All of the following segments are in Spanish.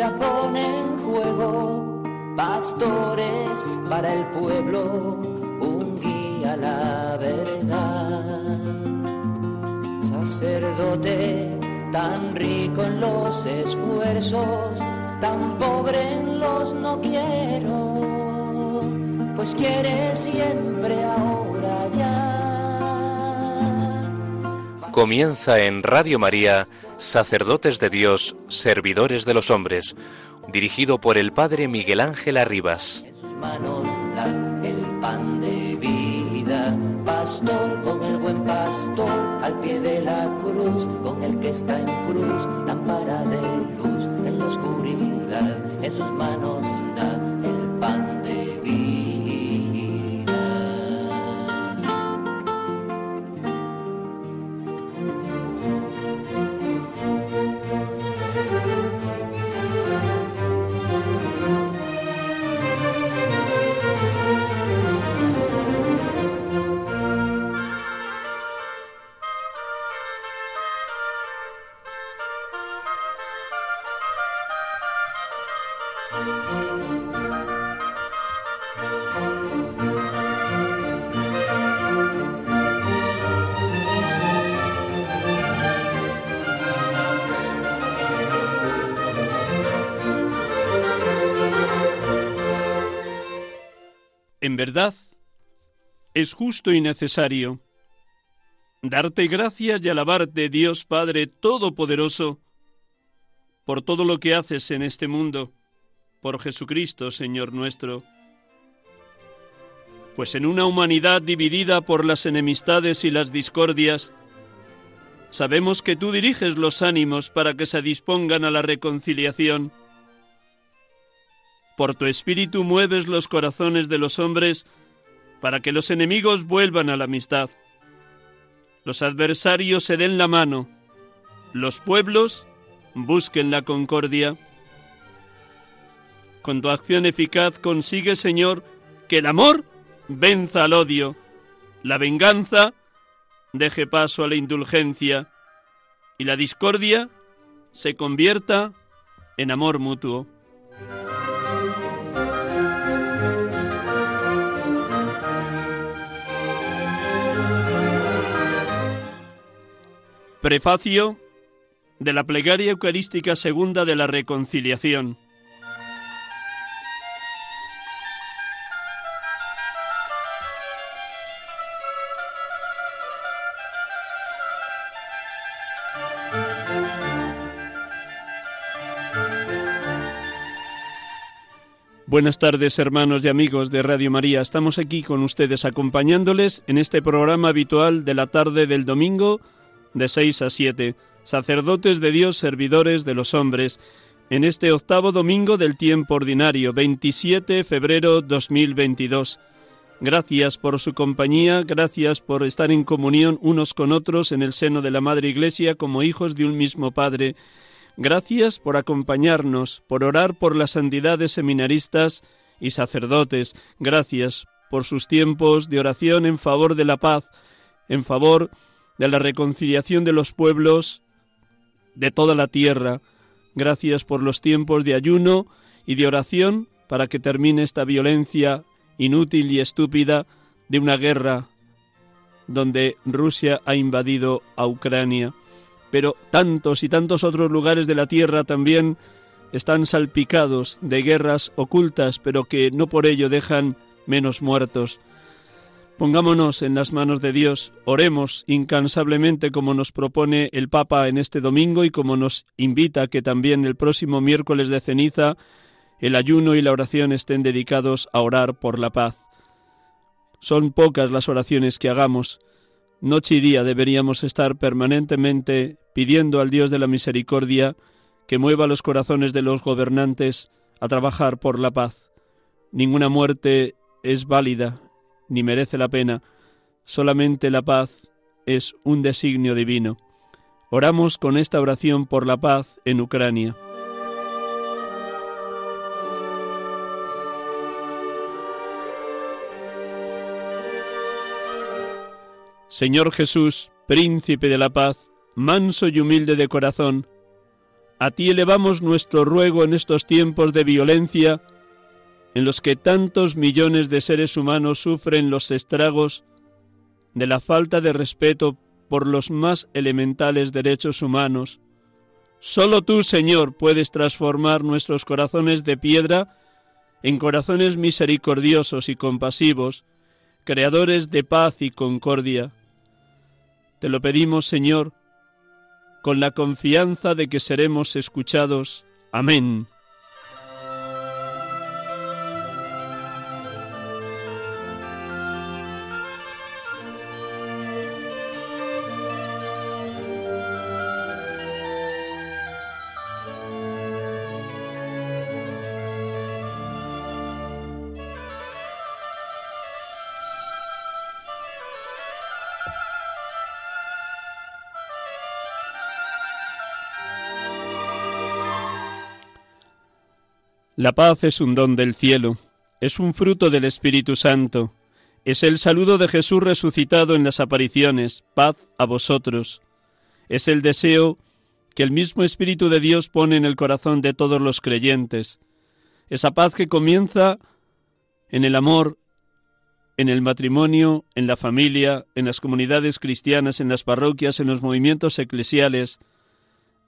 vida pone en juego, pastores para el pueblo, un guía a la verdad. Sacerdote, tan rico en los esfuerzos, tan pobre en los no quiero, pues quiere siempre ahora ya. Comienza en Radio María, Sacerdotes de Dios, Servidores de los Hombres, dirigido por el Padre Miguel Ángel Arribas. En sus manos da el pan de vida, pastor con el buen pastor, al pie de la cruz, con el que está en cruz, lámpara de luz en la oscuridad, en sus manos verdad, es justo y necesario darte gracias y alabarte, Dios Padre Todopoderoso, por todo lo que haces en este mundo, por Jesucristo, Señor nuestro. Pues en una humanidad dividida por las enemistades y las discordias, sabemos que tú diriges los ánimos para que se dispongan a la reconciliación. Por tu espíritu mueves los corazones de los hombres para que los enemigos vuelvan a la amistad. Los adversarios se den la mano, los pueblos busquen la concordia. Con tu acción eficaz consigue, Señor, que el amor venza al odio, la venganza deje paso a la indulgencia y la discordia se convierta en amor mutuo. Prefacio de la Plegaria Eucarística Segunda de la Reconciliación. Buenas tardes hermanos y amigos de Radio María. Estamos aquí con ustedes acompañándoles en este programa habitual de la tarde del domingo de 6 a 7, sacerdotes de Dios, servidores de los hombres, en este octavo domingo del tiempo ordinario, 27 de febrero 2022. Gracias por su compañía, gracias por estar en comunión unos con otros en el seno de la Madre Iglesia como hijos de un mismo Padre. Gracias por acompañarnos, por orar por las santidades seminaristas y sacerdotes. Gracias por sus tiempos de oración en favor de la paz, en favor de la reconciliación de los pueblos de toda la tierra. Gracias por los tiempos de ayuno y de oración para que termine esta violencia inútil y estúpida de una guerra donde Rusia ha invadido a Ucrania. Pero tantos y tantos otros lugares de la tierra también están salpicados de guerras ocultas, pero que no por ello dejan menos muertos. Pongámonos en las manos de Dios, oremos incansablemente como nos propone el Papa en este domingo y como nos invita que también el próximo miércoles de ceniza el ayuno y la oración estén dedicados a orar por la paz. Son pocas las oraciones que hagamos. Noche y día deberíamos estar permanentemente pidiendo al Dios de la misericordia que mueva los corazones de los gobernantes a trabajar por la paz. Ninguna muerte es válida ni merece la pena, solamente la paz es un designio divino. Oramos con esta oración por la paz en Ucrania. Señor Jesús, príncipe de la paz, manso y humilde de corazón, a ti elevamos nuestro ruego en estos tiempos de violencia en los que tantos millones de seres humanos sufren los estragos de la falta de respeto por los más elementales derechos humanos. Solo tú, Señor, puedes transformar nuestros corazones de piedra en corazones misericordiosos y compasivos, creadores de paz y concordia. Te lo pedimos, Señor, con la confianza de que seremos escuchados. Amén. La paz es un don del cielo, es un fruto del Espíritu Santo, es el saludo de Jesús resucitado en las apariciones, paz a vosotros. Es el deseo que el mismo Espíritu de Dios pone en el corazón de todos los creyentes. Esa paz que comienza en el amor, en el matrimonio, en la familia, en las comunidades cristianas, en las parroquias, en los movimientos eclesiales.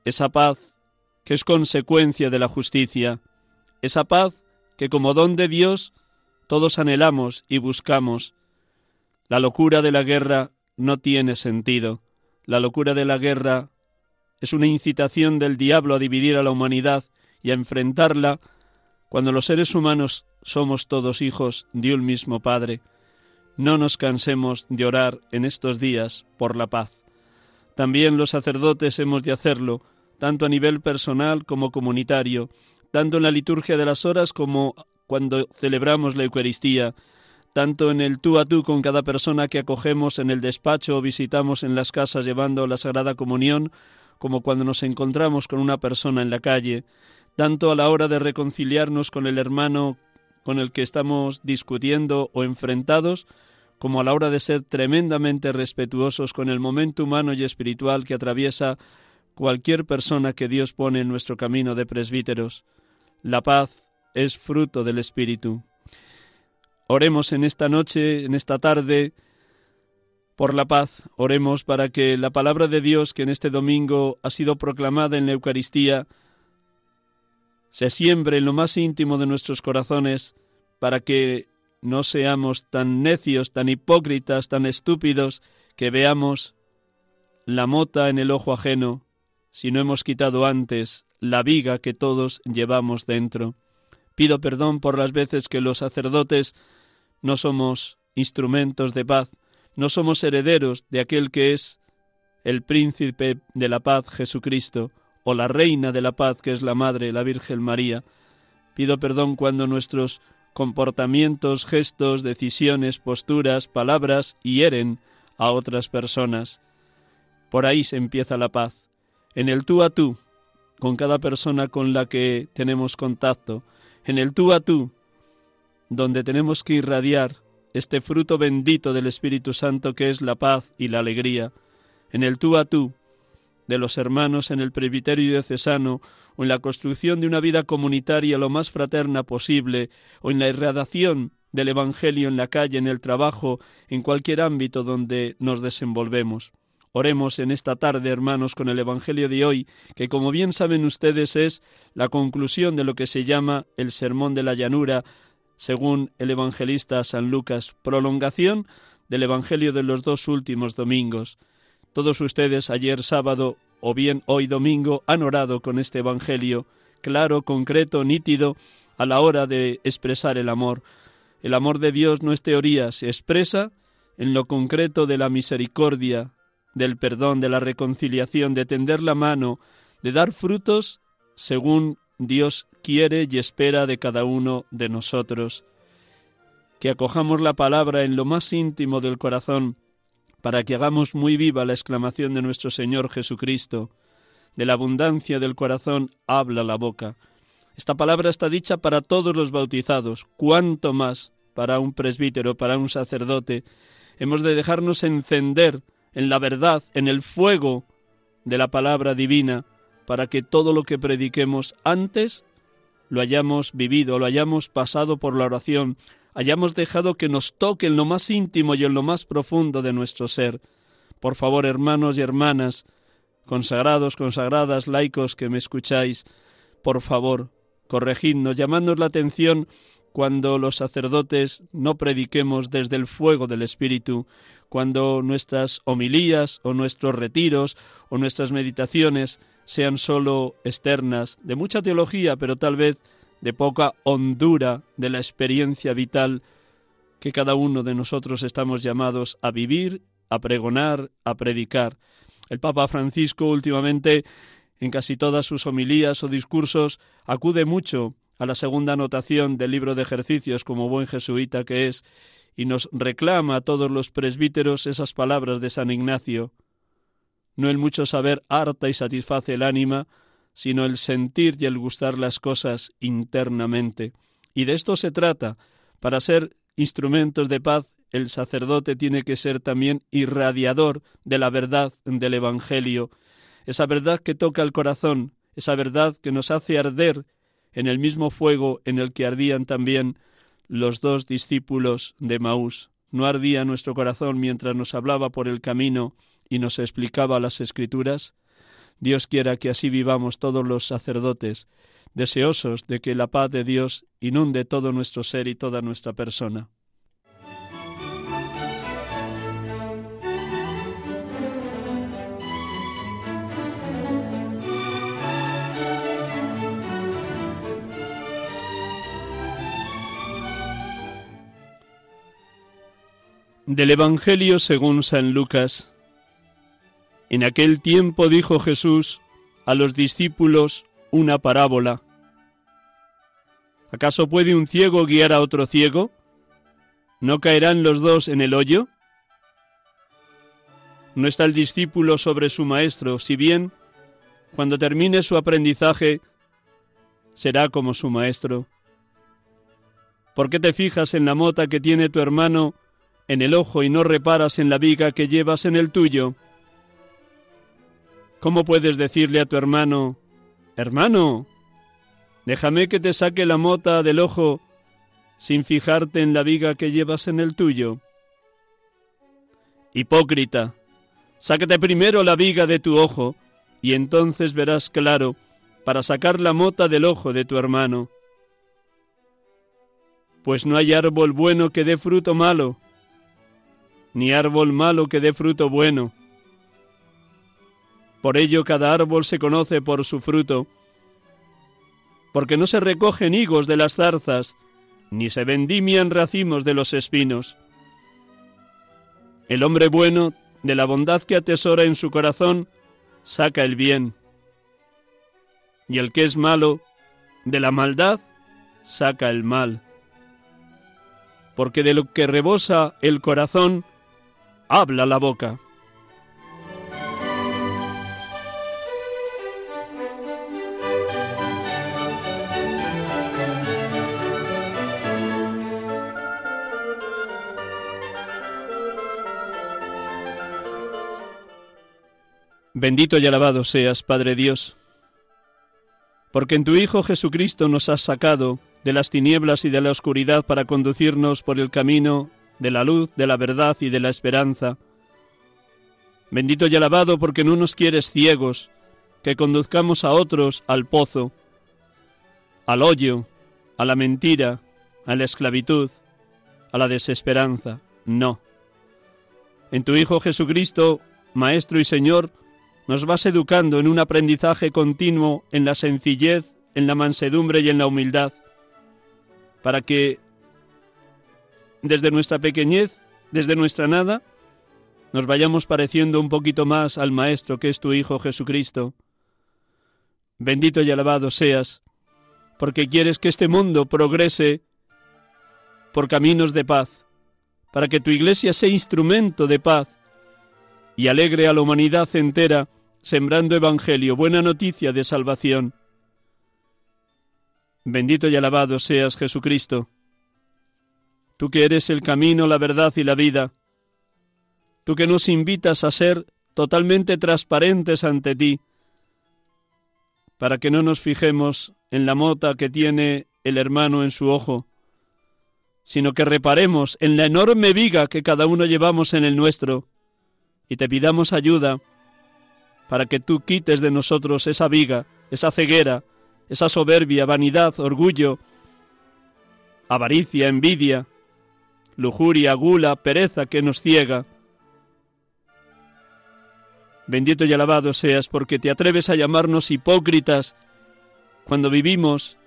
Esa paz que es consecuencia de la justicia esa paz que como don de Dios todos anhelamos y buscamos. La locura de la guerra no tiene sentido. La locura de la guerra es una incitación del diablo a dividir a la humanidad y a enfrentarla cuando los seres humanos somos todos hijos de un mismo Padre. No nos cansemos de orar en estos días por la paz. También los sacerdotes hemos de hacerlo, tanto a nivel personal como comunitario, tanto en la liturgia de las horas como cuando celebramos la Eucaristía, tanto en el tú a tú con cada persona que acogemos en el despacho o visitamos en las casas llevando la Sagrada Comunión, como cuando nos encontramos con una persona en la calle, tanto a la hora de reconciliarnos con el hermano con el que estamos discutiendo o enfrentados, como a la hora de ser tremendamente respetuosos con el momento humano y espiritual que atraviesa cualquier persona que Dios pone en nuestro camino de presbíteros. La paz es fruto del Espíritu. Oremos en esta noche, en esta tarde, por la paz. Oremos para que la palabra de Dios que en este domingo ha sido proclamada en la Eucaristía se siembre en lo más íntimo de nuestros corazones para que no seamos tan necios, tan hipócritas, tan estúpidos, que veamos la mota en el ojo ajeno si no hemos quitado antes la viga que todos llevamos dentro. Pido perdón por las veces que los sacerdotes no somos instrumentos de paz, no somos herederos de aquel que es el príncipe de la paz Jesucristo, o la reina de la paz que es la Madre, la Virgen María. Pido perdón cuando nuestros comportamientos, gestos, decisiones, posturas, palabras hieren a otras personas. Por ahí se empieza la paz en el tú a tú con cada persona con la que tenemos contacto, en el tú a tú, donde tenemos que irradiar este fruto bendito del Espíritu Santo que es la paz y la alegría, en el tú a tú de los hermanos en el presbiterio diocesano o en la construcción de una vida comunitaria lo más fraterna posible o en la irradiación del Evangelio en la calle, en el trabajo, en cualquier ámbito donde nos desenvolvemos. Oremos en esta tarde, hermanos, con el Evangelio de hoy, que como bien saben ustedes es la conclusión de lo que se llama el Sermón de la Llanura, según el evangelista San Lucas, prolongación del Evangelio de los dos últimos domingos. Todos ustedes ayer sábado o bien hoy domingo han orado con este Evangelio, claro, concreto, nítido, a la hora de expresar el amor. El amor de Dios no es teoría, se expresa en lo concreto de la misericordia, del perdón, de la reconciliación, de tender la mano, de dar frutos según Dios quiere y espera de cada uno de nosotros. Que acojamos la palabra en lo más íntimo del corazón, para que hagamos muy viva la exclamación de nuestro Señor Jesucristo. De la abundancia del corazón habla la boca. Esta palabra está dicha para todos los bautizados, cuanto más para un presbítero, para un sacerdote. Hemos de dejarnos encender en la verdad, en el fuego de la palabra divina, para que todo lo que prediquemos antes lo hayamos vivido, lo hayamos pasado por la oración, hayamos dejado que nos toque en lo más íntimo y en lo más profundo de nuestro ser. Por favor, hermanos y hermanas, consagrados, consagradas, laicos que me escucháis, por favor, corregidnos, llamándonos la atención cuando los sacerdotes no prediquemos desde el fuego del Espíritu, cuando nuestras homilías o nuestros retiros o nuestras meditaciones sean sólo externas, de mucha teología, pero tal vez de poca hondura de la experiencia vital que cada uno de nosotros estamos llamados a vivir, a pregonar, a predicar. El Papa Francisco últimamente en casi todas sus homilías o discursos acude mucho a la segunda anotación del libro de ejercicios como buen jesuita que es, y nos reclama a todos los presbíteros esas palabras de San Ignacio. No el mucho saber harta y satisface el ánima, sino el sentir y el gustar las cosas internamente. Y de esto se trata. Para ser instrumentos de paz, el sacerdote tiene que ser también irradiador de la verdad del Evangelio, esa verdad que toca el corazón, esa verdad que nos hace arder en el mismo fuego en el que ardían también los dos discípulos de Maús. ¿No ardía nuestro corazón mientras nos hablaba por el camino y nos explicaba las escrituras? Dios quiera que así vivamos todos los sacerdotes, deseosos de que la paz de Dios inunde todo nuestro ser y toda nuestra persona. Del Evangelio según San Lucas. En aquel tiempo dijo Jesús a los discípulos una parábola. ¿Acaso puede un ciego guiar a otro ciego? ¿No caerán los dos en el hoyo? No está el discípulo sobre su maestro, si bien, cuando termine su aprendizaje, será como su maestro. ¿Por qué te fijas en la mota que tiene tu hermano en el ojo y no reparas en la viga que llevas en el tuyo? ¿Cómo puedes decirle a tu hermano, hermano, déjame que te saque la mota del ojo sin fijarte en la viga que llevas en el tuyo? Hipócrita, sácate primero la viga de tu ojo, y entonces verás claro para sacar la mota del ojo de tu hermano. Pues no hay árbol bueno que dé fruto malo, ni árbol malo que dé fruto bueno por ello cada árbol se conoce por su fruto, porque no se recogen higos de las zarzas, ni se vendimian racimos de los espinos. El hombre bueno, de la bondad que atesora en su corazón, saca el bien. Y el que es malo, de la maldad, saca el mal. Porque de lo que rebosa el corazón, habla la boca. Bendito y alabado seas, Padre Dios, porque en tu Hijo Jesucristo nos has sacado de las tinieblas y de la oscuridad para conducirnos por el camino de la luz, de la verdad y de la esperanza. Bendito y alabado porque no nos quieres ciegos, que conduzcamos a otros al pozo, al hoyo, a la mentira, a la esclavitud, a la desesperanza. No. En tu Hijo Jesucristo, Maestro y Señor, nos vas educando en un aprendizaje continuo en la sencillez, en la mansedumbre y en la humildad, para que desde nuestra pequeñez, desde nuestra nada, nos vayamos pareciendo un poquito más al Maestro que es tu Hijo Jesucristo. Bendito y alabado seas, porque quieres que este mundo progrese por caminos de paz, para que tu Iglesia sea instrumento de paz y alegre a la humanidad entera, sembrando Evangelio, buena noticia de salvación. Bendito y alabado seas Jesucristo, tú que eres el camino, la verdad y la vida. tú que nos invitas a ser totalmente transparentes ante ti, para que no nos fijemos en la mota que tiene el hermano en su ojo, sino que reparemos en la enorme viga que cada uno llevamos en el nuestro, y te pidamos ayuda para que tú quites de nosotros esa viga, esa ceguera, esa soberbia, vanidad, orgullo, avaricia, envidia, lujuria, gula, pereza que nos ciega. Bendito y alabado seas porque te atreves a llamarnos hipócritas cuando vivimos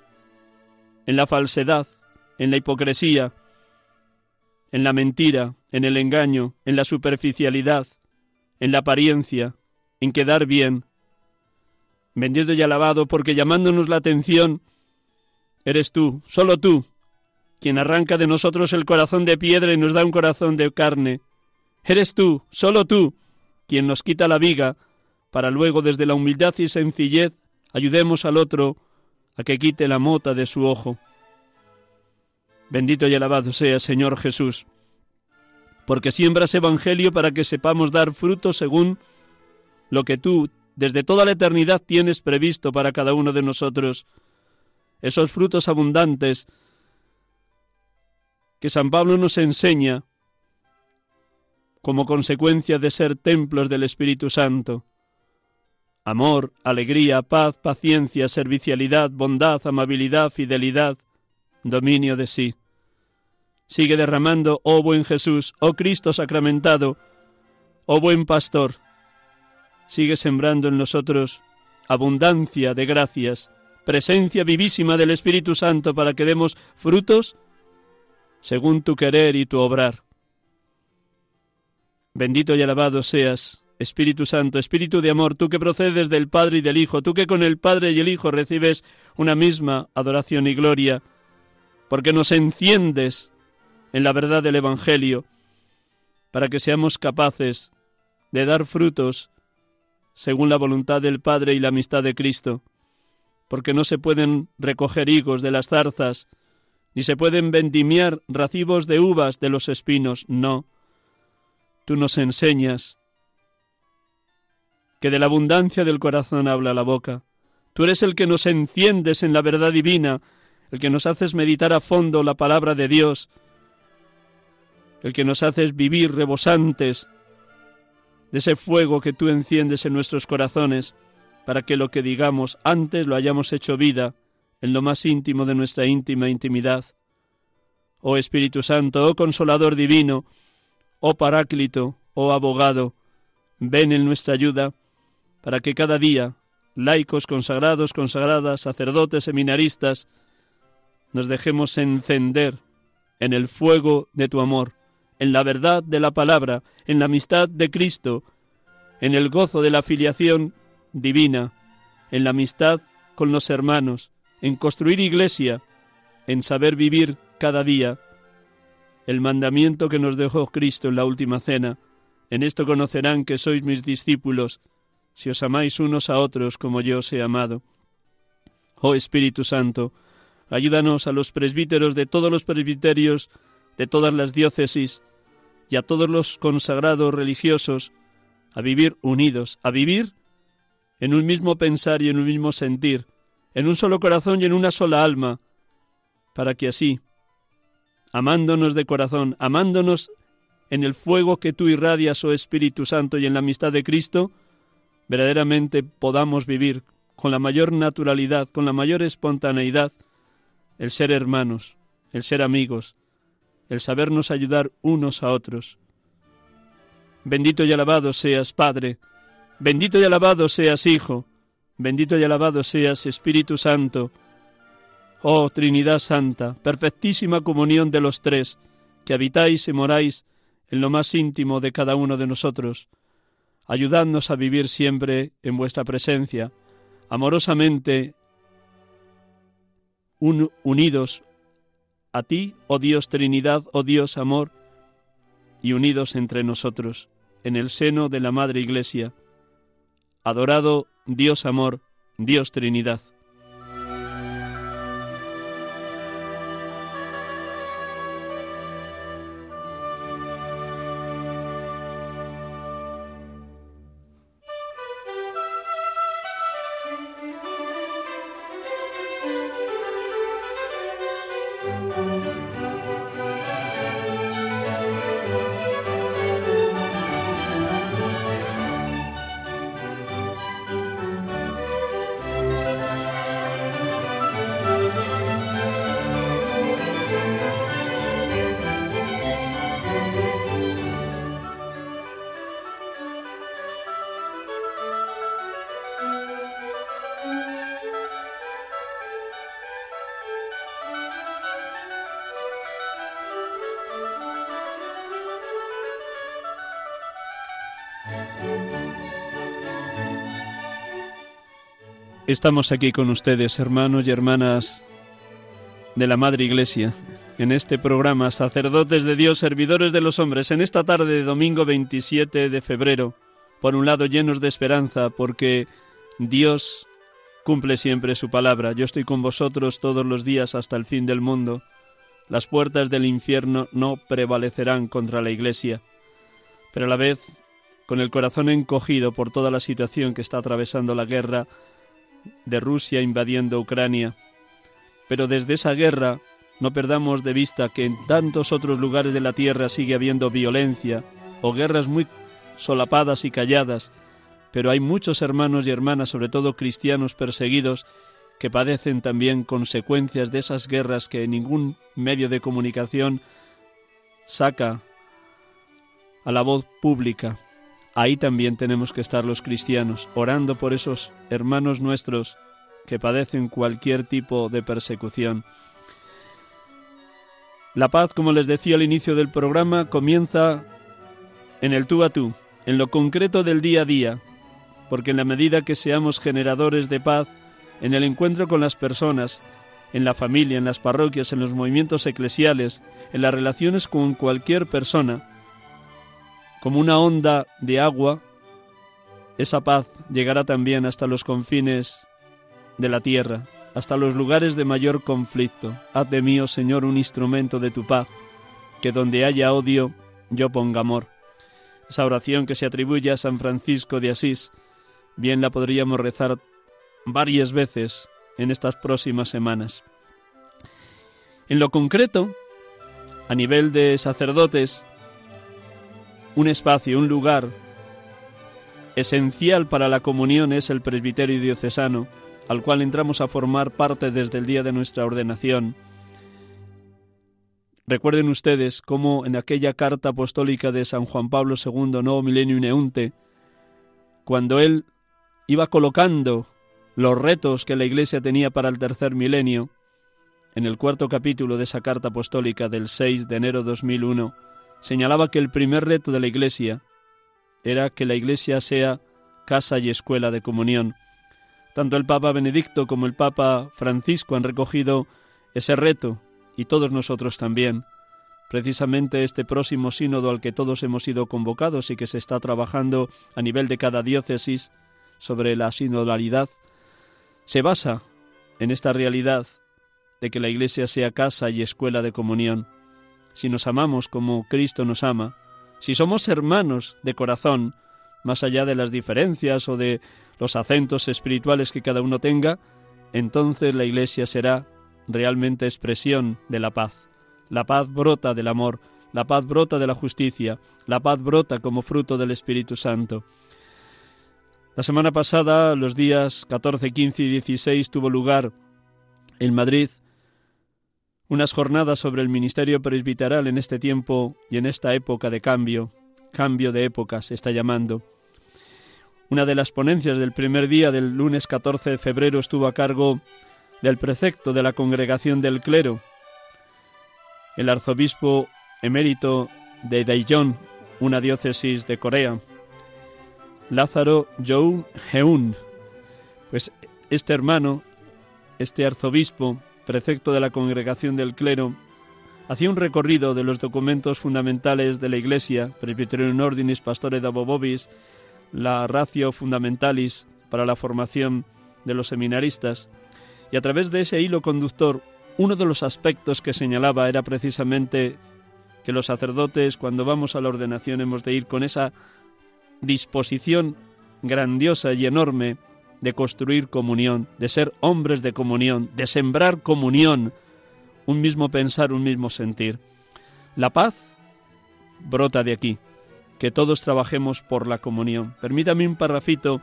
en la falsedad, en la hipocresía, en la mentira, en el engaño, en la superficialidad, en la apariencia, en quedar bien. Bendito y alabado porque llamándonos la atención, eres tú, solo tú, quien arranca de nosotros el corazón de piedra y nos da un corazón de carne. Eres tú, solo tú, quien nos quita la viga, para luego desde la humildad y sencillez ayudemos al otro a que quite la mota de su ojo. Bendito y alabado sea Señor Jesús, porque siembras evangelio para que sepamos dar fruto según lo que tú desde toda la eternidad tienes previsto para cada uno de nosotros, esos frutos abundantes que San Pablo nos enseña como consecuencia de ser templos del Espíritu Santo. Amor, alegría, paz, paciencia, servicialidad, bondad, amabilidad, fidelidad, dominio de sí. Sigue derramando, oh buen Jesús, oh Cristo sacramentado, oh buen pastor. Sigue sembrando en nosotros abundancia de gracias, presencia vivísima del Espíritu Santo para que demos frutos según tu querer y tu obrar. Bendito y alabado seas, Espíritu Santo, Espíritu de amor, tú que procedes del Padre y del Hijo, tú que con el Padre y el Hijo recibes una misma adoración y gloria, porque nos enciendes en la verdad del Evangelio, para que seamos capaces de dar frutos según la voluntad del Padre y la amistad de Cristo, porque no se pueden recoger higos de las zarzas, ni se pueden vendimiar racimos de uvas de los espinos, no. Tú nos enseñas que de la abundancia del corazón habla la boca. Tú eres el que nos enciendes en la verdad divina, el que nos haces meditar a fondo la palabra de Dios, el que nos haces vivir rebosantes de ese fuego que tú enciendes en nuestros corazones, para que lo que digamos antes lo hayamos hecho vida en lo más íntimo de nuestra íntima intimidad. Oh Espíritu Santo, oh Consolador Divino, oh Paráclito, oh Abogado, ven en nuestra ayuda, para que cada día, laicos, consagrados, consagradas, sacerdotes, seminaristas, nos dejemos encender en el fuego de tu amor, en la verdad de la palabra, en la amistad de Cristo, en el gozo de la filiación divina, en la amistad con los hermanos, en construir iglesia, en saber vivir cada día el mandamiento que nos dejó Cristo en la última cena. En esto conocerán que sois mis discípulos, si os amáis unos a otros como yo os he amado. Oh Espíritu Santo, ayúdanos a los presbíteros de todos los presbiterios, de todas las diócesis, y a todos los consagrados religiosos, a vivir unidos, a vivir en un mismo pensar y en un mismo sentir, en un solo corazón y en una sola alma, para que así, amándonos de corazón, amándonos en el fuego que tú irradias, oh Espíritu Santo, y en la amistad de Cristo, verdaderamente podamos vivir con la mayor naturalidad, con la mayor espontaneidad, el ser hermanos, el ser amigos, el sabernos ayudar unos a otros. Bendito y alabado seas, Padre, bendito y alabado seas, Hijo, Bendito y alabado seas, Espíritu Santo. Oh Trinidad Santa, perfectísima comunión de los tres, que habitáis y moráis en lo más íntimo de cada uno de nosotros. Ayudadnos a vivir siempre en vuestra presencia, amorosamente unidos a ti, oh Dios Trinidad, oh Dios Amor, y unidos entre nosotros, en el seno de la Madre Iglesia. Adorado Dios amor, Dios Trinidad. Estamos aquí con ustedes, hermanos y hermanas de la Madre Iglesia, en este programa Sacerdotes de Dios, Servidores de los Hombres, en esta tarde de domingo 27 de febrero, por un lado llenos de esperanza, porque Dios cumple siempre su palabra. Yo estoy con vosotros todos los días hasta el fin del mundo. Las puertas del infierno no prevalecerán contra la Iglesia. Pero a la vez, con el corazón encogido por toda la situación que está atravesando la guerra, de Rusia invadiendo Ucrania. Pero desde esa guerra no perdamos de vista que en tantos otros lugares de la tierra sigue habiendo violencia o guerras muy solapadas y calladas, pero hay muchos hermanos y hermanas, sobre todo cristianos perseguidos, que padecen también consecuencias de esas guerras que ningún medio de comunicación saca a la voz pública. Ahí también tenemos que estar los cristianos, orando por esos hermanos nuestros que padecen cualquier tipo de persecución. La paz, como les decía al inicio del programa, comienza en el tú a tú, en lo concreto del día a día, porque en la medida que seamos generadores de paz, en el encuentro con las personas, en la familia, en las parroquias, en los movimientos eclesiales, en las relaciones con cualquier persona, como una onda de agua, esa paz llegará también hasta los confines de la tierra, hasta los lugares de mayor conflicto. Haz de mí, oh Señor, un instrumento de tu paz, que donde haya odio, yo ponga amor. Esa oración que se atribuye a San Francisco de Asís, bien la podríamos rezar varias veces en estas próximas semanas. En lo concreto, a nivel de sacerdotes, un espacio, un lugar esencial para la comunión es el presbiterio diocesano, al cual entramos a formar parte desde el día de nuestra ordenación. Recuerden ustedes cómo en aquella carta apostólica de San Juan Pablo II, Nuevo Milenio Neunte, cuando él iba colocando los retos que la Iglesia tenía para el tercer milenio, en el cuarto capítulo de esa carta apostólica del 6 de enero de 2001, señalaba que el primer reto de la Iglesia era que la Iglesia sea casa y escuela de comunión. Tanto el Papa Benedicto como el Papa Francisco han recogido ese reto y todos nosotros también. Precisamente este próximo sínodo al que todos hemos sido convocados y que se está trabajando a nivel de cada diócesis sobre la sinodalidad, se basa en esta realidad de que la Iglesia sea casa y escuela de comunión si nos amamos como Cristo nos ama, si somos hermanos de corazón, más allá de las diferencias o de los acentos espirituales que cada uno tenga, entonces la Iglesia será realmente expresión de la paz. La paz brota del amor, la paz brota de la justicia, la paz brota como fruto del Espíritu Santo. La semana pasada, los días 14, 15 y 16, tuvo lugar en Madrid unas jornadas sobre el ministerio presbiteral en este tiempo y en esta época de cambio, cambio de épocas está llamando. Una de las ponencias del primer día del lunes 14 de febrero estuvo a cargo del prefecto de la congregación del clero, el arzobispo emérito de Daejeon, una diócesis de Corea, Lázaro Jou Heun. Pues este hermano, este arzobispo, prefecto de la congregación del clero, hacía un recorrido de los documentos fundamentales de la Iglesia, Presbyterium Ordinis Pastore Dabobobis, la Ratio Fundamentalis para la formación de los seminaristas, y a través de ese hilo conductor, uno de los aspectos que señalaba era precisamente que los sacerdotes, cuando vamos a la ordenación, hemos de ir con esa disposición grandiosa y enorme de construir comunión, de ser hombres de comunión, de sembrar comunión, un mismo pensar, un mismo sentir. La paz brota de aquí, que todos trabajemos por la comunión. Permítame un parrafito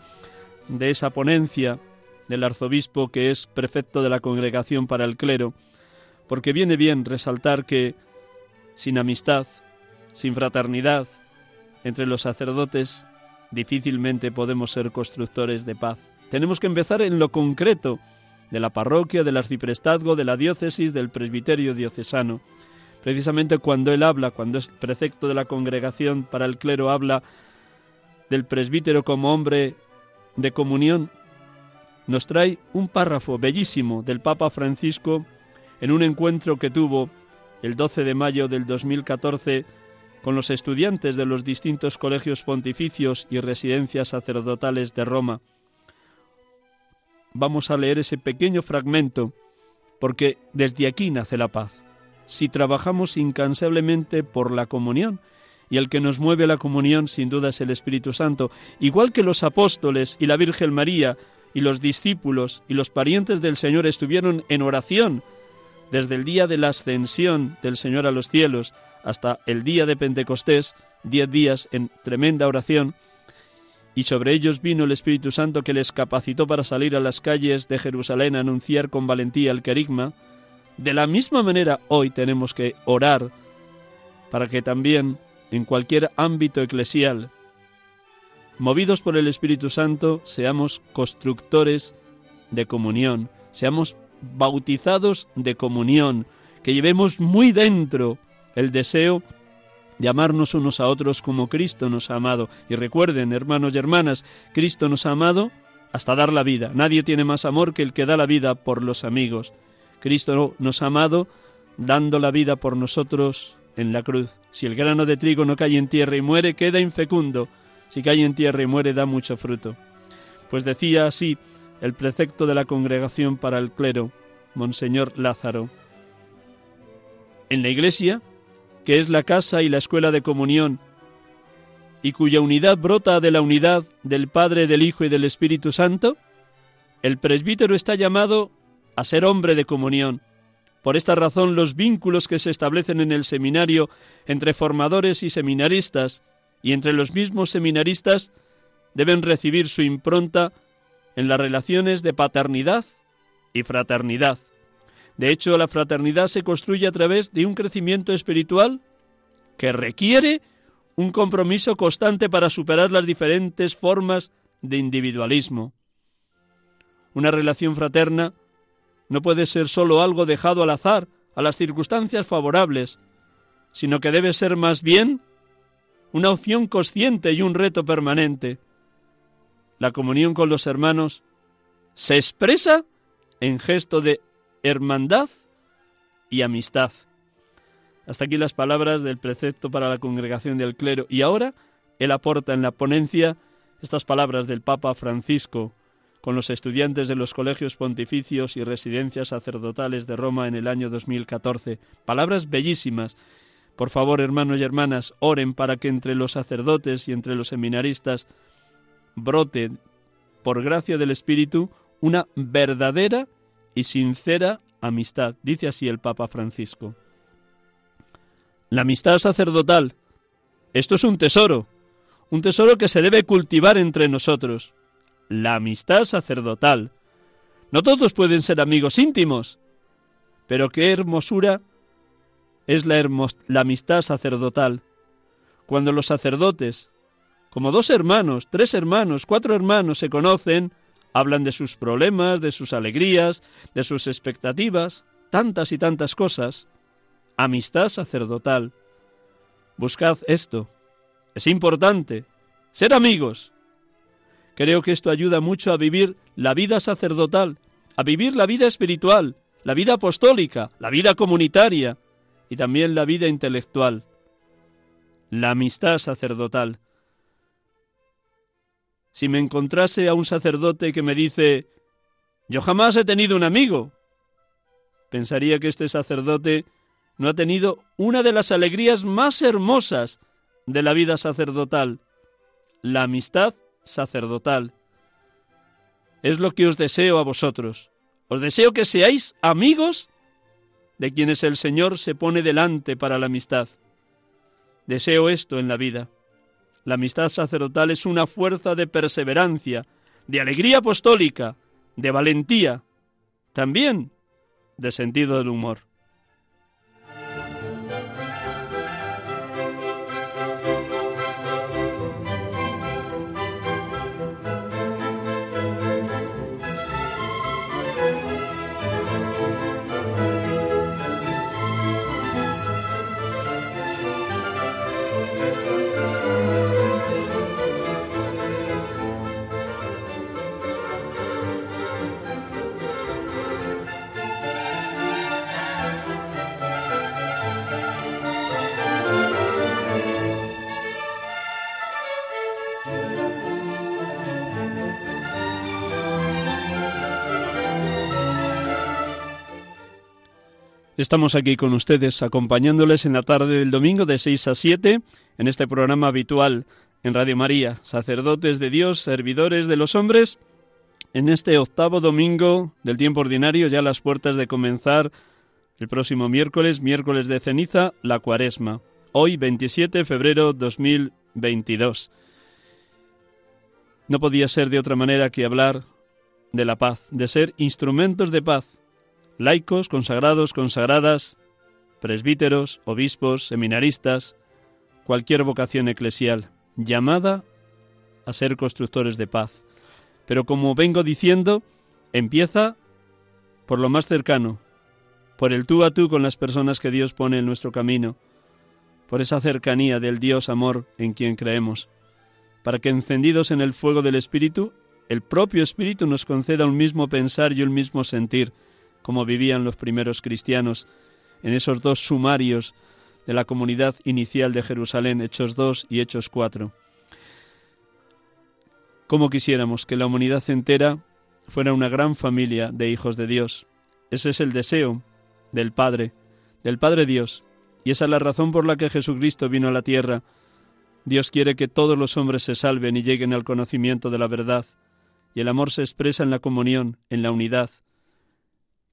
de esa ponencia del arzobispo que es prefecto de la congregación para el clero, porque viene bien resaltar que sin amistad, sin fraternidad entre los sacerdotes, difícilmente podemos ser constructores de paz. Tenemos que empezar en lo concreto de la parroquia, del arciprestazgo, de la diócesis, del presbiterio diocesano. Precisamente cuando él habla, cuando es precepto de la congregación para el clero, habla del presbítero como hombre de comunión, nos trae un párrafo bellísimo del Papa Francisco en un encuentro que tuvo el 12 de mayo del 2014 con los estudiantes de los distintos colegios pontificios y residencias sacerdotales de Roma. Vamos a leer ese pequeño fragmento porque desde aquí nace la paz. Si trabajamos incansablemente por la comunión, y el que nos mueve la comunión sin duda es el Espíritu Santo, igual que los apóstoles y la Virgen María y los discípulos y los parientes del Señor estuvieron en oración desde el día de la ascensión del Señor a los cielos hasta el día de Pentecostés, diez días en tremenda oración, y sobre ellos vino el Espíritu Santo que les capacitó para salir a las calles de Jerusalén a anunciar con valentía el querigma, de la misma manera hoy tenemos que orar para que también en cualquier ámbito eclesial, movidos por el Espíritu Santo, seamos constructores de comunión, seamos bautizados de comunión, que llevemos muy dentro el deseo de amarnos unos a otros como Cristo nos ha amado. Y recuerden, hermanos y hermanas, Cristo nos ha amado hasta dar la vida. Nadie tiene más amor que el que da la vida por los amigos. Cristo nos ha amado dando la vida por nosotros en la cruz. Si el grano de trigo no cae en tierra y muere, queda infecundo. Si cae en tierra y muere, da mucho fruto. Pues decía así el precepto de la congregación para el clero, Monseñor Lázaro. En la Iglesia, que es la casa y la escuela de comunión, y cuya unidad brota de la unidad del Padre, del Hijo y del Espíritu Santo, el presbítero está llamado a ser hombre de comunión. Por esta razón los vínculos que se establecen en el seminario entre formadores y seminaristas y entre los mismos seminaristas deben recibir su impronta en las relaciones de paternidad y fraternidad. De hecho, la fraternidad se construye a través de un crecimiento espiritual que requiere un compromiso constante para superar las diferentes formas de individualismo. Una relación fraterna no puede ser sólo algo dejado al azar, a las circunstancias favorables, sino que debe ser más bien una opción consciente y un reto permanente. La comunión con los hermanos se expresa en gesto de hermandad y amistad. Hasta aquí las palabras del precepto para la congregación del clero. Y ahora él aporta en la ponencia estas palabras del Papa Francisco con los estudiantes de los colegios pontificios y residencias sacerdotales de Roma en el año 2014. Palabras bellísimas. Por favor, hermanos y hermanas, oren para que entre los sacerdotes y entre los seminaristas brote, por gracia del Espíritu, una verdadera y sincera amistad, dice así el Papa Francisco. La amistad sacerdotal, esto es un tesoro, un tesoro que se debe cultivar entre nosotros. La amistad sacerdotal. No todos pueden ser amigos íntimos, pero qué hermosura es la, la amistad sacerdotal. Cuando los sacerdotes, como dos hermanos, tres hermanos, cuatro hermanos se conocen, Hablan de sus problemas, de sus alegrías, de sus expectativas, tantas y tantas cosas. Amistad sacerdotal. Buscad esto. Es importante. Ser amigos. Creo que esto ayuda mucho a vivir la vida sacerdotal, a vivir la vida espiritual, la vida apostólica, la vida comunitaria y también la vida intelectual. La amistad sacerdotal. Si me encontrase a un sacerdote que me dice, yo jamás he tenido un amigo, pensaría que este sacerdote no ha tenido una de las alegrías más hermosas de la vida sacerdotal, la amistad sacerdotal. Es lo que os deseo a vosotros. Os deseo que seáis amigos de quienes el Señor se pone delante para la amistad. Deseo esto en la vida. La amistad sacerdotal es una fuerza de perseverancia, de alegría apostólica, de valentía, también de sentido del humor. Estamos aquí con ustedes acompañándoles en la tarde del domingo de 6 a 7 en este programa habitual en Radio María, sacerdotes de Dios, servidores de los hombres, en este octavo domingo del tiempo ordinario, ya a las puertas de comenzar el próximo miércoles, miércoles de ceniza, la cuaresma. Hoy, 27 de febrero 2022. No podía ser de otra manera que hablar de la paz, de ser instrumentos de paz, laicos, consagrados, consagradas, presbíteros, obispos, seminaristas, cualquier vocación eclesial, llamada a ser constructores de paz. Pero como vengo diciendo, empieza por lo más cercano, por el tú a tú con las personas que Dios pone en nuestro camino, por esa cercanía del Dios amor en quien creemos, para que encendidos en el fuego del Espíritu, el propio Espíritu nos conceda un mismo pensar y un mismo sentir, como vivían los primeros cristianos en esos dos sumarios de la comunidad inicial de Jerusalén, Hechos 2 y Hechos 4. Como quisiéramos que la humanidad entera fuera una gran familia de hijos de Dios. Ese es el deseo del Padre, del Padre Dios, y esa es la razón por la que Jesucristo vino a la tierra. Dios quiere que todos los hombres se salven y lleguen al conocimiento de la verdad, y el amor se expresa en la comunión, en la unidad.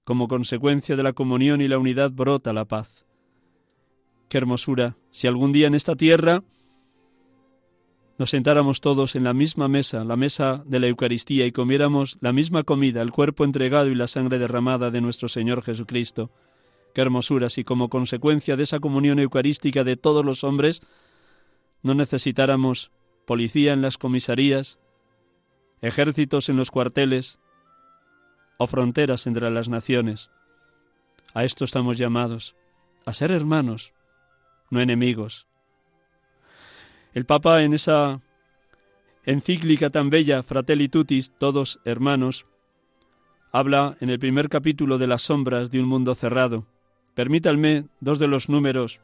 Como consecuencia de la comunión y la unidad brota la paz. Qué hermosura, si algún día en esta tierra nos sentáramos todos en la misma mesa, la mesa de la Eucaristía, y comiéramos la misma comida, el cuerpo entregado y la sangre derramada de nuestro Señor Jesucristo. Qué hermosura si como consecuencia de esa comunión eucarística de todos los hombres no necesitáramos policía en las comisarías, ejércitos en los cuarteles o fronteras entre las naciones. A esto estamos llamados, a ser hermanos, no enemigos. El Papa en esa encíclica tan bella, Fratelli Tutis, todos hermanos, habla en el primer capítulo de las sombras de un mundo cerrado. Permítanme dos de los números,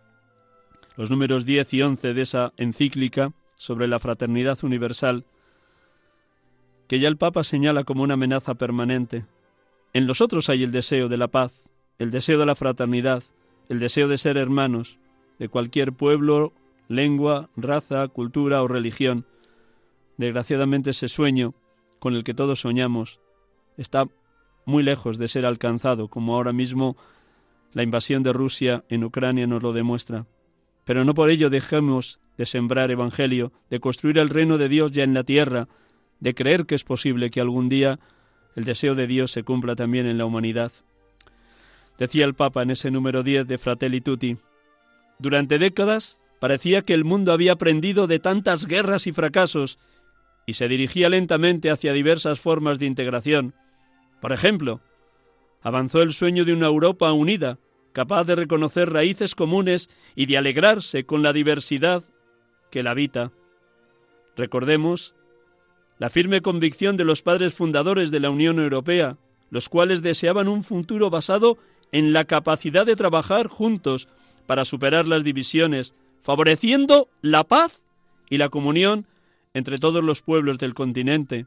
los números 10 y 11 de esa encíclica sobre la fraternidad universal, que ya el Papa señala como una amenaza permanente. En los otros hay el deseo de la paz, el deseo de la fraternidad, el deseo de ser hermanos, de cualquier pueblo, lengua, raza, cultura o religión. Desgraciadamente ese sueño con el que todos soñamos está muy lejos de ser alcanzado, como ahora mismo la invasión de Rusia en Ucrania nos lo demuestra. Pero no por ello dejemos de sembrar evangelio, de construir el reino de Dios ya en la tierra, de creer que es posible que algún día el deseo de Dios se cumpla también en la humanidad. Decía el Papa en ese número 10 de Fratelli Tutti, durante décadas parecía que el mundo había aprendido de tantas guerras y fracasos y se dirigía lentamente hacia diversas formas de integración. Por ejemplo, avanzó el sueño de una Europa unida, capaz de reconocer raíces comunes y de alegrarse con la diversidad que la habita. Recordemos la firme convicción de los padres fundadores de la Unión Europea, los cuales deseaban un futuro basado en la capacidad de trabajar juntos para superar las divisiones, favoreciendo la paz y la comunión entre todos los pueblos del continente.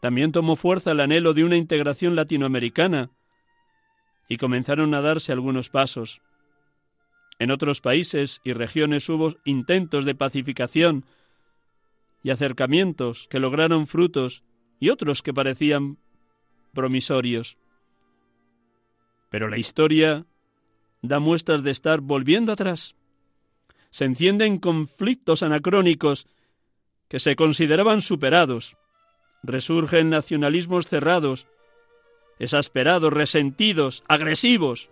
También tomó fuerza el anhelo de una integración latinoamericana y comenzaron a darse algunos pasos. En otros países y regiones hubo intentos de pacificación y acercamientos que lograron frutos y otros que parecían promisorios. Pero la historia da muestras de estar volviendo atrás. Se encienden conflictos anacrónicos que se consideraban superados. Resurgen nacionalismos cerrados, exasperados, resentidos, agresivos.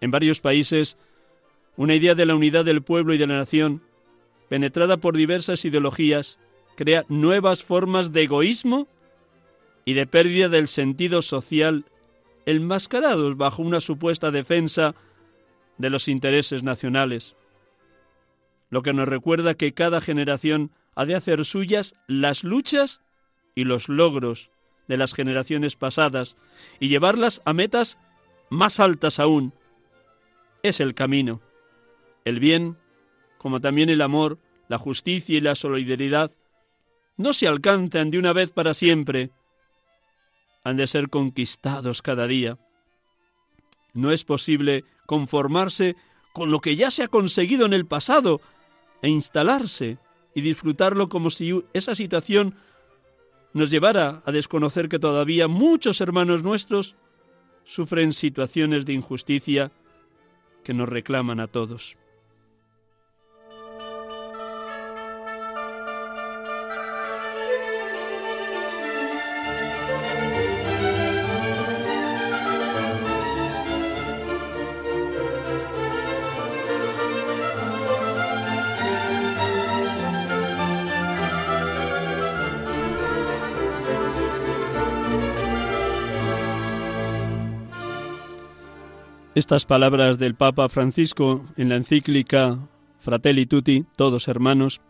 En varios países, una idea de la unidad del pueblo y de la nación, penetrada por diversas ideologías, crea nuevas formas de egoísmo y de pérdida del sentido social enmascarados bajo una supuesta defensa de los intereses nacionales. Lo que nos recuerda que cada generación ha de hacer suyas las luchas y los logros de las generaciones pasadas y llevarlas a metas más altas aún. Es el camino. El bien, como también el amor, la justicia y la solidaridad, no se alcanzan de una vez para siempre, han de ser conquistados cada día. No es posible conformarse con lo que ya se ha conseguido en el pasado e instalarse y disfrutarlo como si esa situación nos llevara a desconocer que todavía muchos hermanos nuestros sufren situaciones de injusticia que nos reclaman a todos. Estas palabras del Papa Francisco en la encíclica Fratelli Tutti, todos hermanos,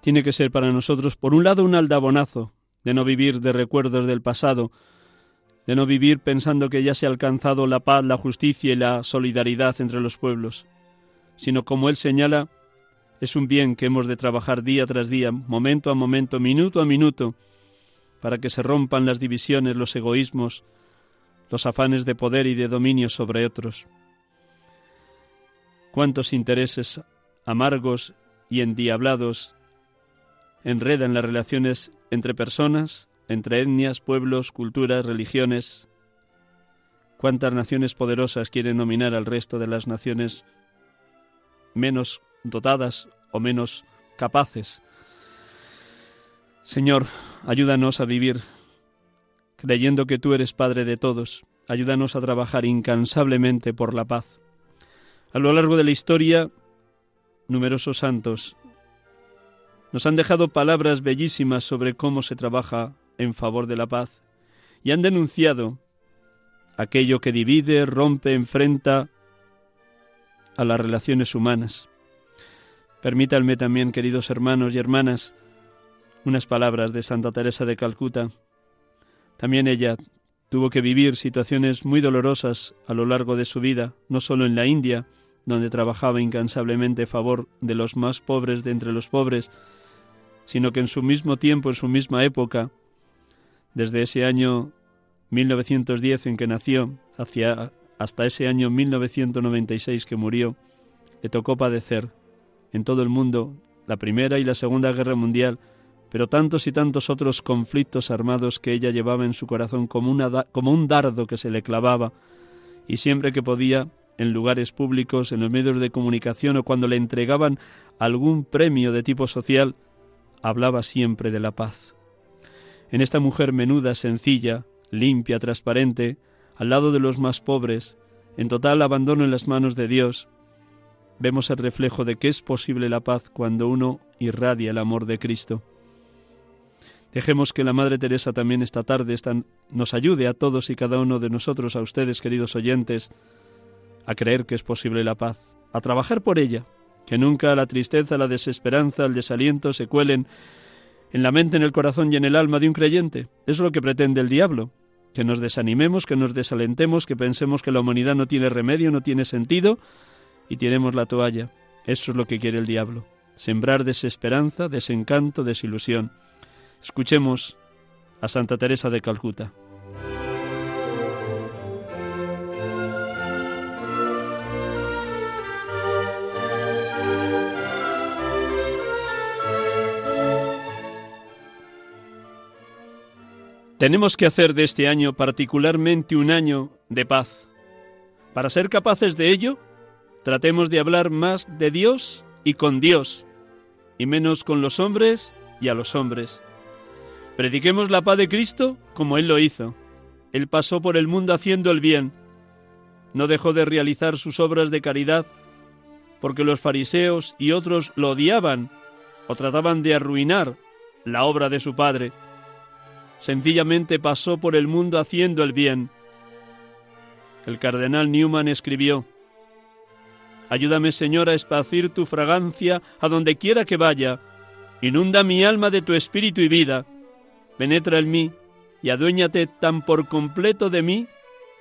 tiene que ser para nosotros, por un lado, un aldabonazo de no vivir de recuerdos del pasado, de no vivir pensando que ya se ha alcanzado la paz, la justicia y la solidaridad entre los pueblos, sino como él señala, es un bien que hemos de trabajar día tras día, momento a momento, minuto a minuto, para que se rompan las divisiones, los egoísmos, los afanes de poder y de dominio sobre otros. Cuántos intereses amargos y endiablados enredan las relaciones entre personas, entre etnias, pueblos, culturas, religiones. Cuántas naciones poderosas quieren dominar al resto de las naciones menos dotadas o menos capaces. Señor, ayúdanos a vivir creyendo que tú eres Padre de todos. Ayúdanos a trabajar incansablemente por la paz. A lo largo de la historia, numerosos santos nos han dejado palabras bellísimas sobre cómo se trabaja en favor de la paz y han denunciado aquello que divide, rompe, enfrenta a las relaciones humanas. Permítanme también, queridos hermanos y hermanas, unas palabras de Santa Teresa de Calcuta. También ella tuvo que vivir situaciones muy dolorosas a lo largo de su vida, no solo en la India, donde trabajaba incansablemente a favor de los más pobres de entre los pobres, sino que en su mismo tiempo, en su misma época, desde ese año 1910 en que nació hasta ese año 1996 que murió, le tocó padecer en todo el mundo la Primera y la Segunda Guerra Mundial pero tantos y tantos otros conflictos armados que ella llevaba en su corazón como, como un dardo que se le clavaba, y siempre que podía, en lugares públicos, en los medios de comunicación o cuando le entregaban algún premio de tipo social, hablaba siempre de la paz. En esta mujer menuda, sencilla, limpia, transparente, al lado de los más pobres, en total abandono en las manos de Dios, vemos el reflejo de que es posible la paz cuando uno irradia el amor de Cristo. Dejemos que la Madre Teresa también esta tarde nos ayude a todos y cada uno de nosotros, a ustedes, queridos oyentes, a creer que es posible la paz, a trabajar por ella, que nunca la tristeza, la desesperanza, el desaliento se cuelen en la mente, en el corazón y en el alma de un creyente. es lo que pretende el diablo, que nos desanimemos, que nos desalentemos, que pensemos que la humanidad no tiene remedio, no tiene sentido y tiremos la toalla. Eso es lo que quiere el diablo, sembrar desesperanza, desencanto, desilusión. Escuchemos a Santa Teresa de Calcuta. Tenemos que hacer de este año particularmente un año de paz. Para ser capaces de ello, tratemos de hablar más de Dios y con Dios, y menos con los hombres y a los hombres. Prediquemos la paz de Cristo como Él lo hizo. Él pasó por el mundo haciendo el bien. No dejó de realizar sus obras de caridad porque los fariseos y otros lo odiaban o trataban de arruinar la obra de su Padre. Sencillamente pasó por el mundo haciendo el bien. El cardenal Newman escribió, Ayúdame, Señor, a esparcir tu fragancia a donde quiera que vaya. Inunda mi alma de tu espíritu y vida penetra en mí y aduéñate tan por completo de mí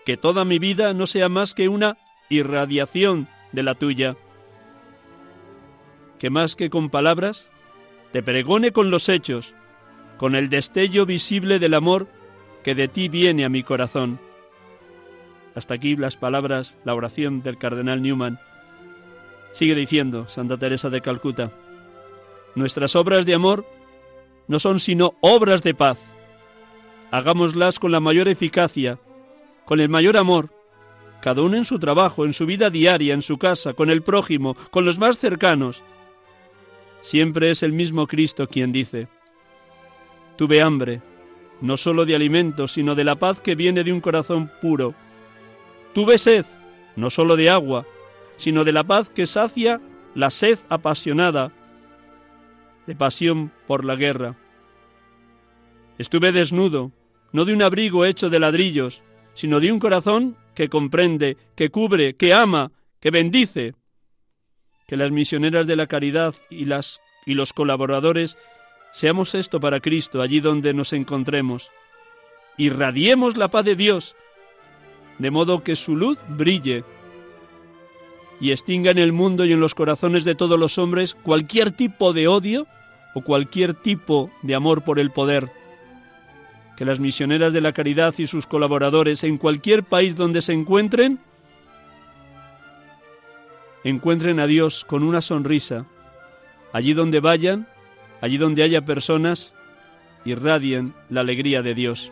que toda mi vida no sea más que una irradiación de la tuya. Que más que con palabras, te pregone con los hechos, con el destello visible del amor que de ti viene a mi corazón. Hasta aquí las palabras, la oración del cardenal Newman. Sigue diciendo Santa Teresa de Calcuta, nuestras obras de amor no son sino obras de paz. Hagámoslas con la mayor eficacia, con el mayor amor, cada uno en su trabajo, en su vida diaria, en su casa, con el prójimo, con los más cercanos. Siempre es el mismo Cristo quien dice, Tuve hambre, no sólo de alimentos, sino de la paz que viene de un corazón puro. Tuve sed, no sólo de agua, sino de la paz que sacia la sed apasionada, pasión por la guerra. Estuve desnudo, no de un abrigo hecho de ladrillos, sino de un corazón que comprende, que cubre, que ama, que bendice. Que las misioneras de la caridad y, las, y los colaboradores seamos esto para Cristo allí donde nos encontremos. Irradiemos la paz de Dios, de modo que su luz brille y extinga en el mundo y en los corazones de todos los hombres cualquier tipo de odio o cualquier tipo de amor por el poder que las misioneras de la caridad y sus colaboradores en cualquier país donde se encuentren, encuentren a Dios con una sonrisa. Allí donde vayan, allí donde haya personas, irradien la alegría de Dios.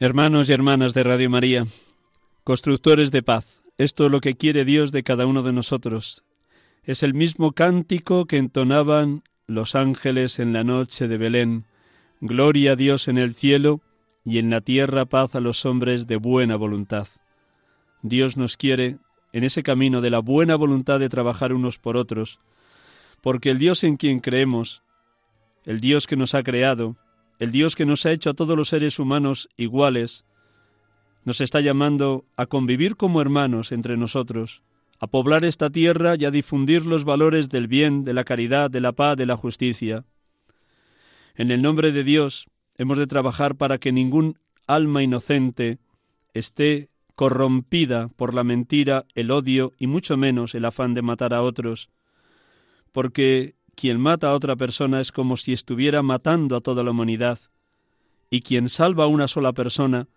Hermanos y hermanas de Radio María, constructores de paz, esto es lo que quiere Dios de cada uno de nosotros. Es el mismo cántico que entonaban los ángeles en la noche de Belén. Gloria a Dios en el cielo y en la tierra paz a los hombres de buena voluntad. Dios nos quiere en ese camino de la buena voluntad de trabajar unos por otros, porque el Dios en quien creemos, el Dios que nos ha creado, el Dios que nos ha hecho a todos los seres humanos iguales, nos está llamando a convivir como hermanos entre nosotros, a poblar esta tierra y a difundir los valores del bien, de la caridad, de la paz, de la justicia. En el nombre de Dios hemos de trabajar para que ningún alma inocente esté corrompida por la mentira, el odio y mucho menos el afán de matar a otros, porque quien mata a otra persona es como si estuviera matando a toda la humanidad, y quien salva a una sola persona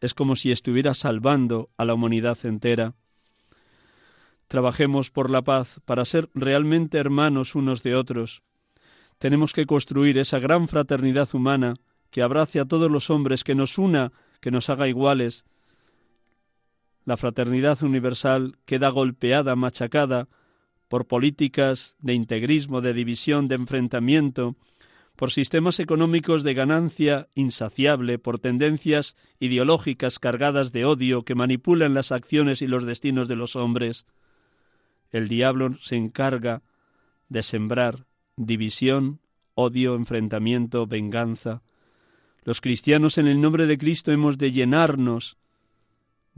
es como si estuviera salvando a la humanidad entera. Trabajemos por la paz para ser realmente hermanos unos de otros. Tenemos que construir esa gran fraternidad humana que abrace a todos los hombres, que nos una, que nos haga iguales. La fraternidad universal queda golpeada, machacada, por políticas de integrismo, de división, de enfrentamiento, por sistemas económicos de ganancia insaciable, por tendencias ideológicas cargadas de odio que manipulan las acciones y los destinos de los hombres. El diablo se encarga de sembrar división, odio, enfrentamiento, venganza. Los cristianos en el nombre de Cristo hemos de llenarnos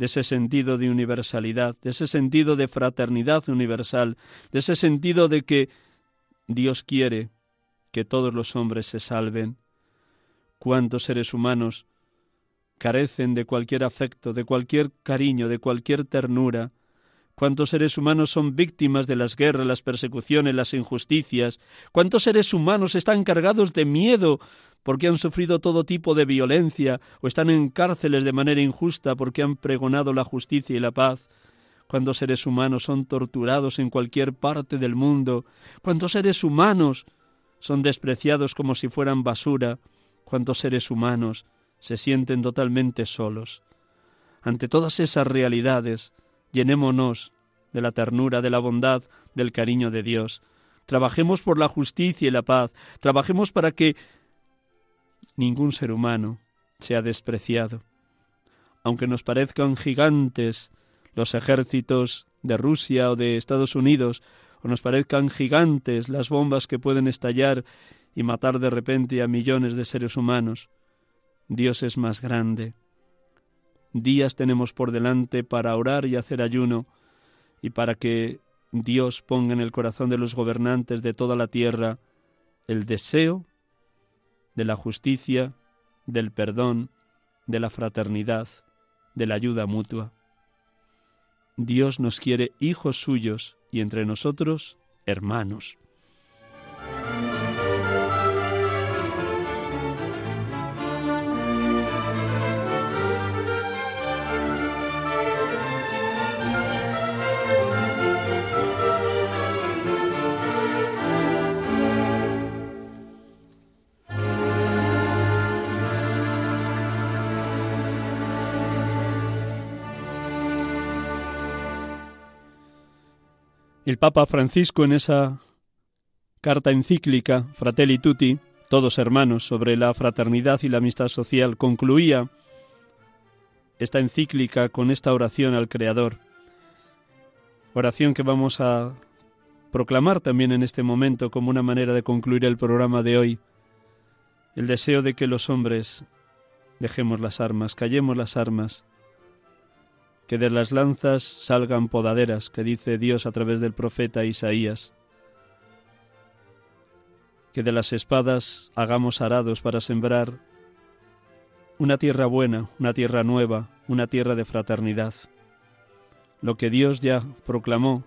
de ese sentido de universalidad, de ese sentido de fraternidad universal, de ese sentido de que Dios quiere que todos los hombres se salven. ¿Cuántos seres humanos carecen de cualquier afecto, de cualquier cariño, de cualquier ternura? ¿Cuántos seres humanos son víctimas de las guerras, las persecuciones, las injusticias? ¿Cuántos seres humanos están cargados de miedo porque han sufrido todo tipo de violencia o están en cárceles de manera injusta porque han pregonado la justicia y la paz? ¿Cuántos seres humanos son torturados en cualquier parte del mundo? ¿Cuántos seres humanos son despreciados como si fueran basura, cuántos seres humanos se sienten totalmente solos. Ante todas esas realidades, llenémonos de la ternura, de la bondad, del cariño de Dios. Trabajemos por la justicia y la paz. Trabajemos para que ningún ser humano sea despreciado. Aunque nos parezcan gigantes los ejércitos de Rusia o de Estados Unidos, o nos parezcan gigantes las bombas que pueden estallar y matar de repente a millones de seres humanos, Dios es más grande. Días tenemos por delante para orar y hacer ayuno, y para que Dios ponga en el corazón de los gobernantes de toda la tierra el deseo de la justicia, del perdón, de la fraternidad, de la ayuda mutua. Dios nos quiere hijos suyos y entre nosotros hermanos. El Papa Francisco en esa carta encíclica Fratelli Tutti, todos hermanos, sobre la fraternidad y la amistad social, concluía esta encíclica con esta oración al Creador. Oración que vamos a proclamar también en este momento como una manera de concluir el programa de hoy. El deseo de que los hombres dejemos las armas, callemos las armas, que de las lanzas salgan podaderas, que dice Dios a través del profeta Isaías, que de las espadas hagamos arados para sembrar una tierra buena, una tierra nueva, una tierra de fraternidad. Lo que Dios ya proclamó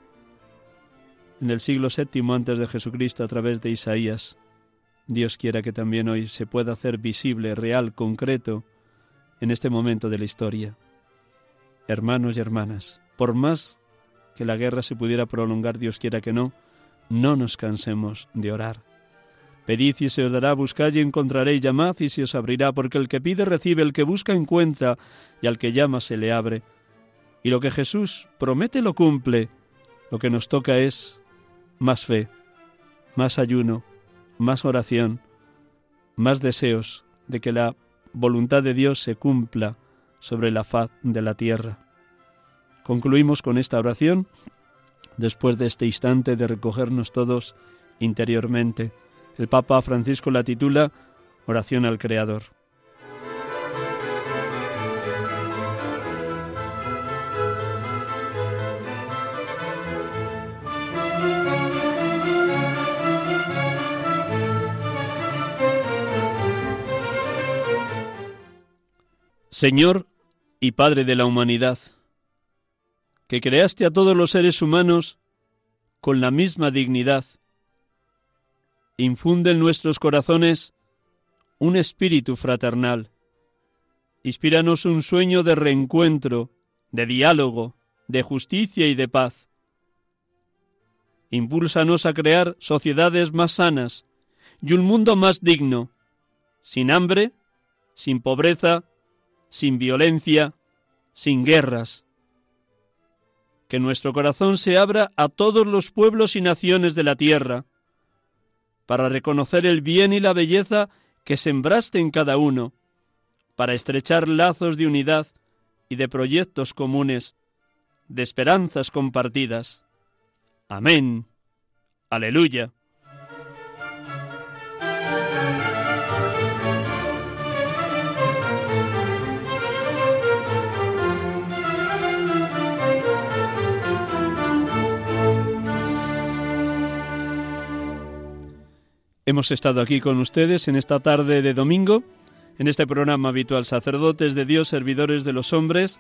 en el siglo VII antes de Jesucristo a través de Isaías, Dios quiera que también hoy se pueda hacer visible, real, concreto, en este momento de la historia. Hermanos y hermanas, por más que la guerra se pudiera prolongar, Dios quiera que no, no nos cansemos de orar. Pedid y se os dará, buscad y encontraréis, llamad y se os abrirá, porque el que pide recibe, el que busca encuentra, y al que llama se le abre. Y lo que Jesús promete lo cumple. Lo que nos toca es más fe, más ayuno, más oración, más deseos de que la voluntad de Dios se cumpla sobre la faz de la tierra. Concluimos con esta oración después de este instante de recogernos todos interiormente. El Papa Francisco la titula Oración al Creador. Señor y Padre de la humanidad, que creaste a todos los seres humanos con la misma dignidad, infunde en nuestros corazones un espíritu fraternal. Inspíranos un sueño de reencuentro, de diálogo, de justicia y de paz. Impúlsanos a crear sociedades más sanas y un mundo más digno, sin hambre, sin pobreza, sin violencia, sin guerras. Que nuestro corazón se abra a todos los pueblos y naciones de la tierra, para reconocer el bien y la belleza que sembraste en cada uno, para estrechar lazos de unidad y de proyectos comunes, de esperanzas compartidas. Amén. Aleluya. Hemos estado aquí con ustedes en esta tarde de domingo, en este programa habitual Sacerdotes de Dios, Servidores de los Hombres,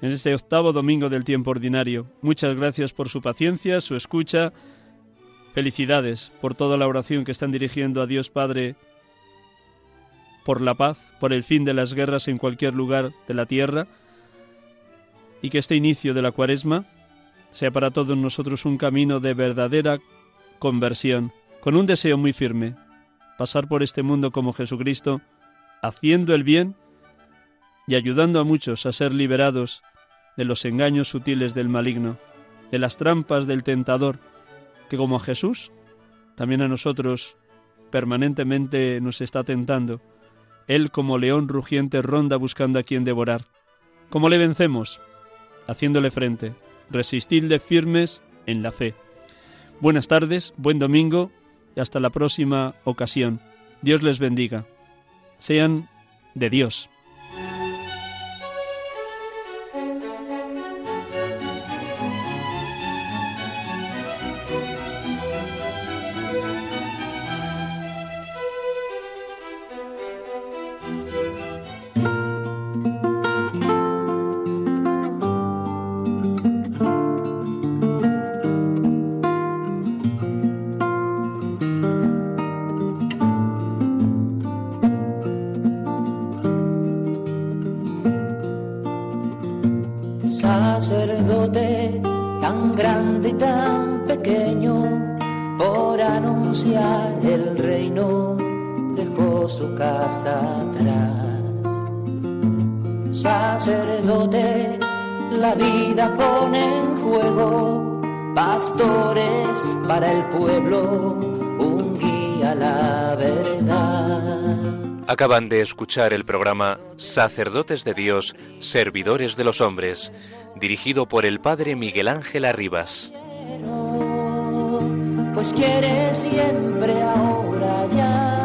en este octavo domingo del tiempo ordinario. Muchas gracias por su paciencia, su escucha. Felicidades por toda la oración que están dirigiendo a Dios Padre por la paz, por el fin de las guerras en cualquier lugar de la tierra y que este inicio de la cuaresma sea para todos nosotros un camino de verdadera conversión con un deseo muy firme pasar por este mundo como Jesucristo, haciendo el bien y ayudando a muchos a ser liberados de los engaños sutiles del maligno, de las trampas del tentador, que como a Jesús, también a nosotros permanentemente nos está tentando. Él como león rugiente ronda buscando a quien devorar. ¿Cómo le vencemos? Haciéndole frente, resistirle firmes en la fe. Buenas tardes, buen domingo hasta la próxima ocasión. Dios les bendiga. Sean de Dios. Para el pueblo, un guía a la verdad. Acaban de escuchar el programa Sacerdotes de Dios, Servidores de los Hombres, dirigido por el Padre Miguel Ángel Arribas. Pues quiere siempre ahora ya.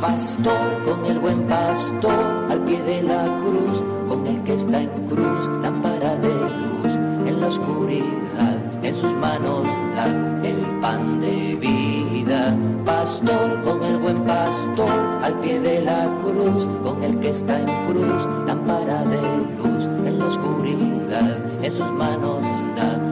Pastor con el buen pastor al pie de la cruz, con el que está en cruz, lámpara de luz la oscuridad, en sus manos da el pan de vida. Pastor con el buen pastor, al pie de la cruz, con el que está en cruz, lámpara de luz, en la oscuridad, en sus manos da